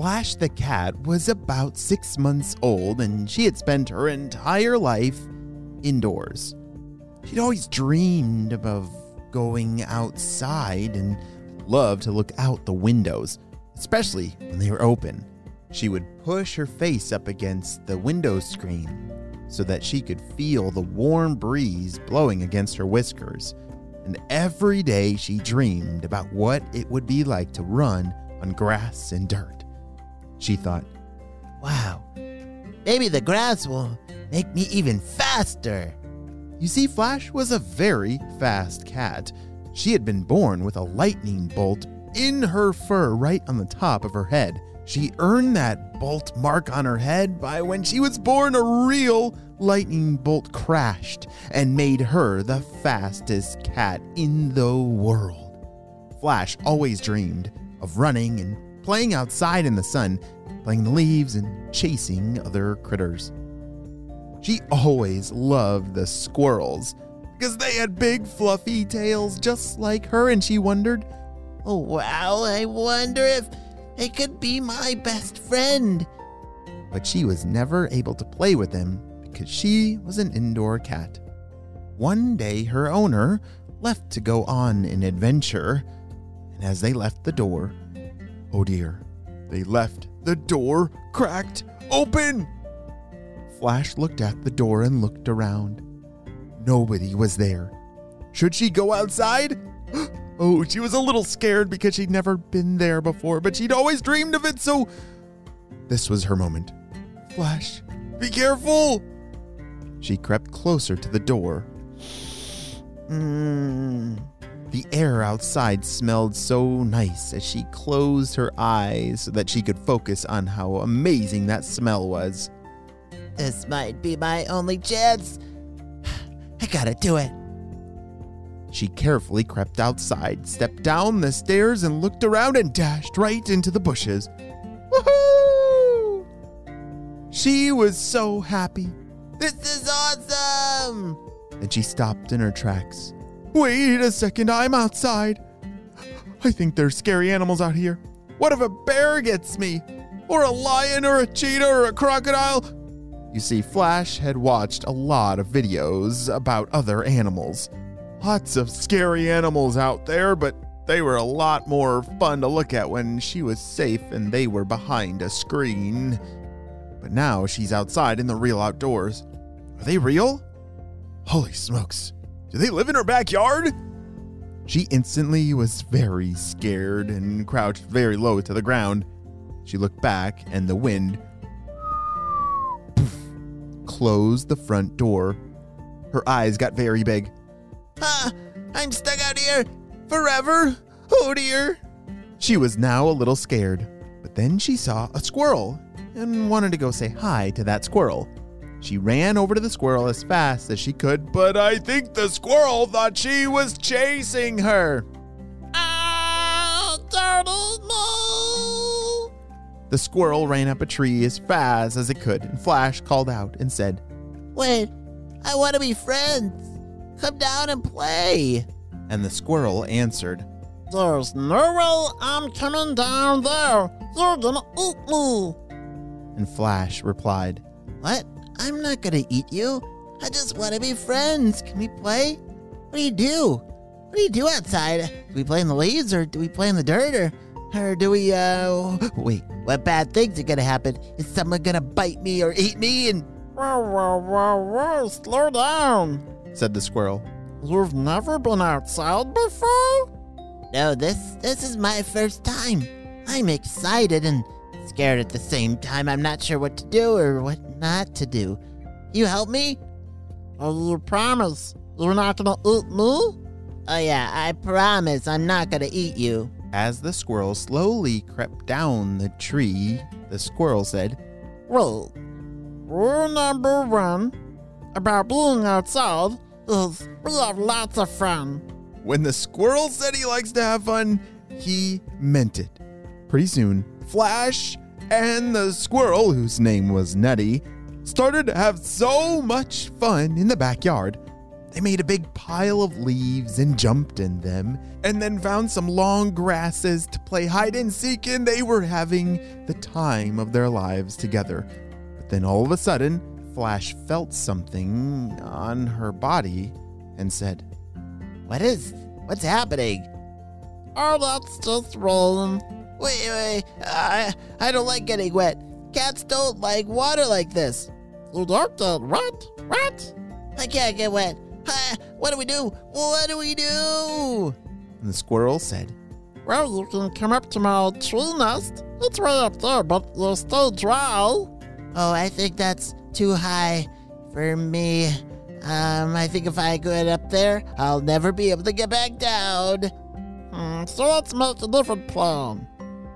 Flash the cat was about six months old and she had spent her entire life indoors. She'd always dreamed of going outside and loved to look out the windows, especially when they were open. She would push her face up against the window screen so that she could feel the warm breeze blowing against her whiskers. And every day she dreamed about what it would be like to run on grass and dirt. She thought, Wow, maybe the grass will make me even faster. You see, Flash was a very fast cat. She had been born with a lightning bolt in her fur right on the top of her head. She earned that bolt mark on her head by when she was born, a real lightning bolt crashed and made her the fastest cat in the world. Flash always dreamed of running and playing outside in the sun, playing the leaves, and chasing other critters. She always loved the squirrels because they had big, fluffy tails just like her, and she wondered, Oh, wow, I wonder if they could be my best friend. but she was never able to play with them because she was an indoor cat. One day, her owner left to go on an adventure, and as they left the door, oh dear, they left the door cracked open. Flash looked at the door and looked around. Nobody was there. Should she go outside? Oh, she was a little scared because she'd never been there before, but she'd always dreamed of it, so this was her moment. Flash, be careful! She crept closer to the door. Mmm. The air outside smelled so nice as she closed her eyes so that she could focus on how amazing that smell was. This might be my only chance. I gotta do it. She carefully crept outside, stepped down the stairs, and looked around and dashed right into the bushes. Woohoo! She was so happy. This is awesome! Then she stopped in her tracks. Wait a second, I'm outside. I think there's scary animals out here. What if a bear gets me? Or a lion, or a cheetah, or a crocodile? You see, Flash had watched a lot of videos about other animals. Lots of scary animals out there, but they were a lot more fun to look at when she was safe and they were behind a screen. But now she's outside in the real outdoors. Are they real? Holy smokes. Do they live in her backyard? She instantly was very scared and crouched very low to the ground. She looked back, and the wind poof, closed the front door. Her eyes got very big. Ah, I'm stuck out here forever. Oh dear. She was now a little scared, but then she saw a squirrel and wanted to go say hi to that squirrel. She ran over to the squirrel as fast as she could, but I think the squirrel thought she was chasing her. Ah, turtle, no! The squirrel ran up a tree as fast as it could, and Flash called out and said, Wait, I want to be friends. Come down and play. and the squirrel answered, There's no way I'm coming down there. You're gonna eat me. and Flash replied, What? I'm not gonna eat you. I just want to be friends. Can we play? What do you do? What do you do outside? Do we play in the leaves or do we play in the dirt or or do we uh wait, what bad things are gonna happen? Is someone gonna bite me or eat me and Whoa, whoa, whoa, whoa, slow down. said the squirrel. You've never been outside before? No, this this is my first time. I'm excited and scared at the same time. I'm not sure what to do or what not to do. You help me? Oh, you promise you're not gonna eat me? Oh yeah, I promise I'm not gonna eat you. As the squirrel slowly crept down the tree, the squirrel said, Well, rule number one about being outside is we have lots of fun. When the squirrel said he likes to have fun, he meant it. Pretty soon, Flash and the squirrel, whose name was Nutty, started to have so much fun in the backyard. They made a big pile of leaves and jumped in them, and then found some long grasses to play hide and seek, and they were having the time of their lives together. But then all of a sudden, Flash felt something on her body and said, What is what's happening? Oh, that's just rolling. Wait, wait, I I don't like getting wet. Cats don't like water like this. You don't? What? I can't get wet. What do we do? What do we do? And the squirrel said, Well, you can come up to my tree nest. It's way up there, but you'll stay dry. Oh, I think that's too high for me. Um, I think if I go up there, I'll never be able to get back down. Hmm, so let's make a different plan.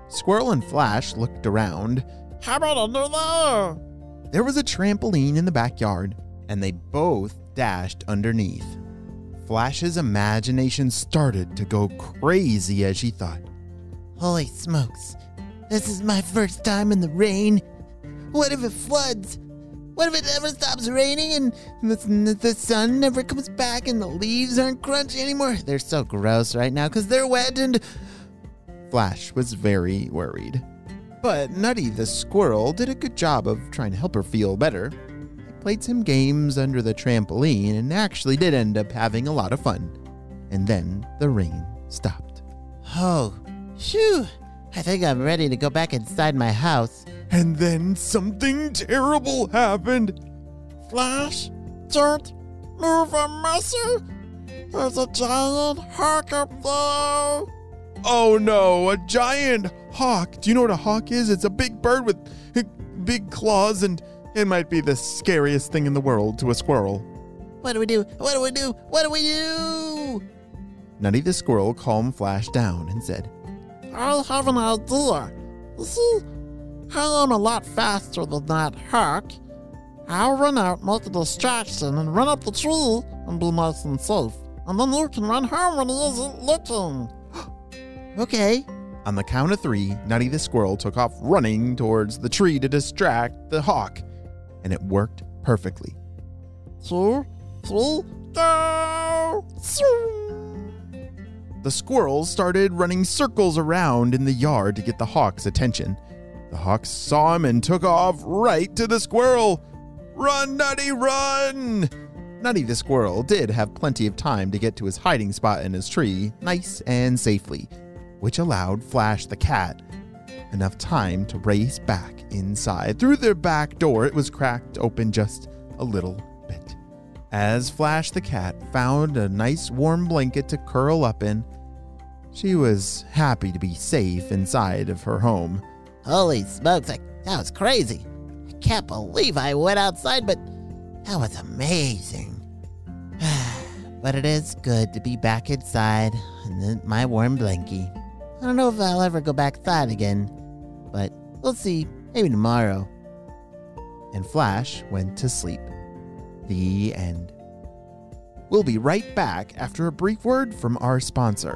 Squirrel and Flash looked around. How about under there? There was a trampoline in the backyard, and they both dashed underneath. Flash's imagination started to go crazy as she thought, Holy smokes. This is my first time in the rain. What if it floods? What if it never stops raining and the, the sun never comes back and the leaves aren't crunchy anymore? They're so gross right now because they're wet and. Flash was very worried. But Nutty the squirrel did a good job of trying to help her feel better. They played some games under the trampoline and actually did end up having a lot of fun. And then the rain stopped. Oh, phew. I think I'm ready to go back inside my house. And then something terrible happened. Flash, don't move a muscle. There's a giant hawk up there. Oh no, a giant hawk. Do you know what a hawk is? It's a big bird with big claws, and it might be the scariest thing in the world to a squirrel. What do we do? What do we do? What do we do? Nutty the squirrel calmed Flash down and said, I have an idea. See, I am a lot faster than that hawk. I'll run out, make a distraction, and run up the tree and be nice and safe. And then you can run home when he isn't looking. Okay. On the count of three, Nutty the squirrel took off running towards the tree to distract the hawk, and it worked perfectly. Two, three, go! The squirrels started running circles around in the yard to get the hawk's attention. The hawk saw him and took off right to the squirrel. Run, Nutty, run! Nutty the squirrel did have plenty of time to get to his hiding spot in his tree, nice and safely, which allowed Flash the cat enough time to race back inside. Through their back door, it was cracked open just a little bit. As Flash the cat found a nice warm blanket to curl up in, she was happy to be safe inside of her home. Holy smokes, I, that was crazy. I can't believe I went outside, but that was amazing. but it is good to be back inside in my warm blankie. I don't know if I'll ever go back inside again, but we'll see. Maybe tomorrow. And Flash went to sleep. The end. We'll be right back after a brief word from our sponsor.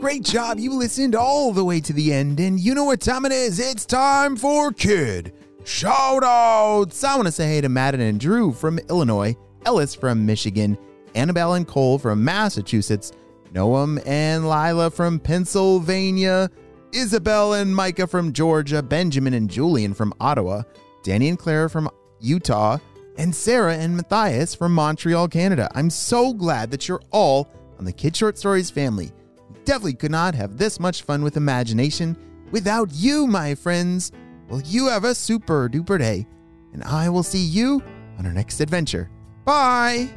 Great job. You listened all the way to the end, and you know what time it is. It's time for Kid Shoutouts. I want to say hey to Madden and Drew from Illinois, Ellis from Michigan, Annabelle and Cole from Massachusetts, Noam and Lila from Pennsylvania, Isabel and Micah from Georgia, Benjamin and Julian from Ottawa, Danny and Claire from Utah, and Sarah and Matthias from Montreal, Canada. I'm so glad that you're all on the Kid Short Stories family. We definitely could not have this much fun with imagination without you, my friends. Well, you have a super duper day, and I will see you on our next adventure. Bye!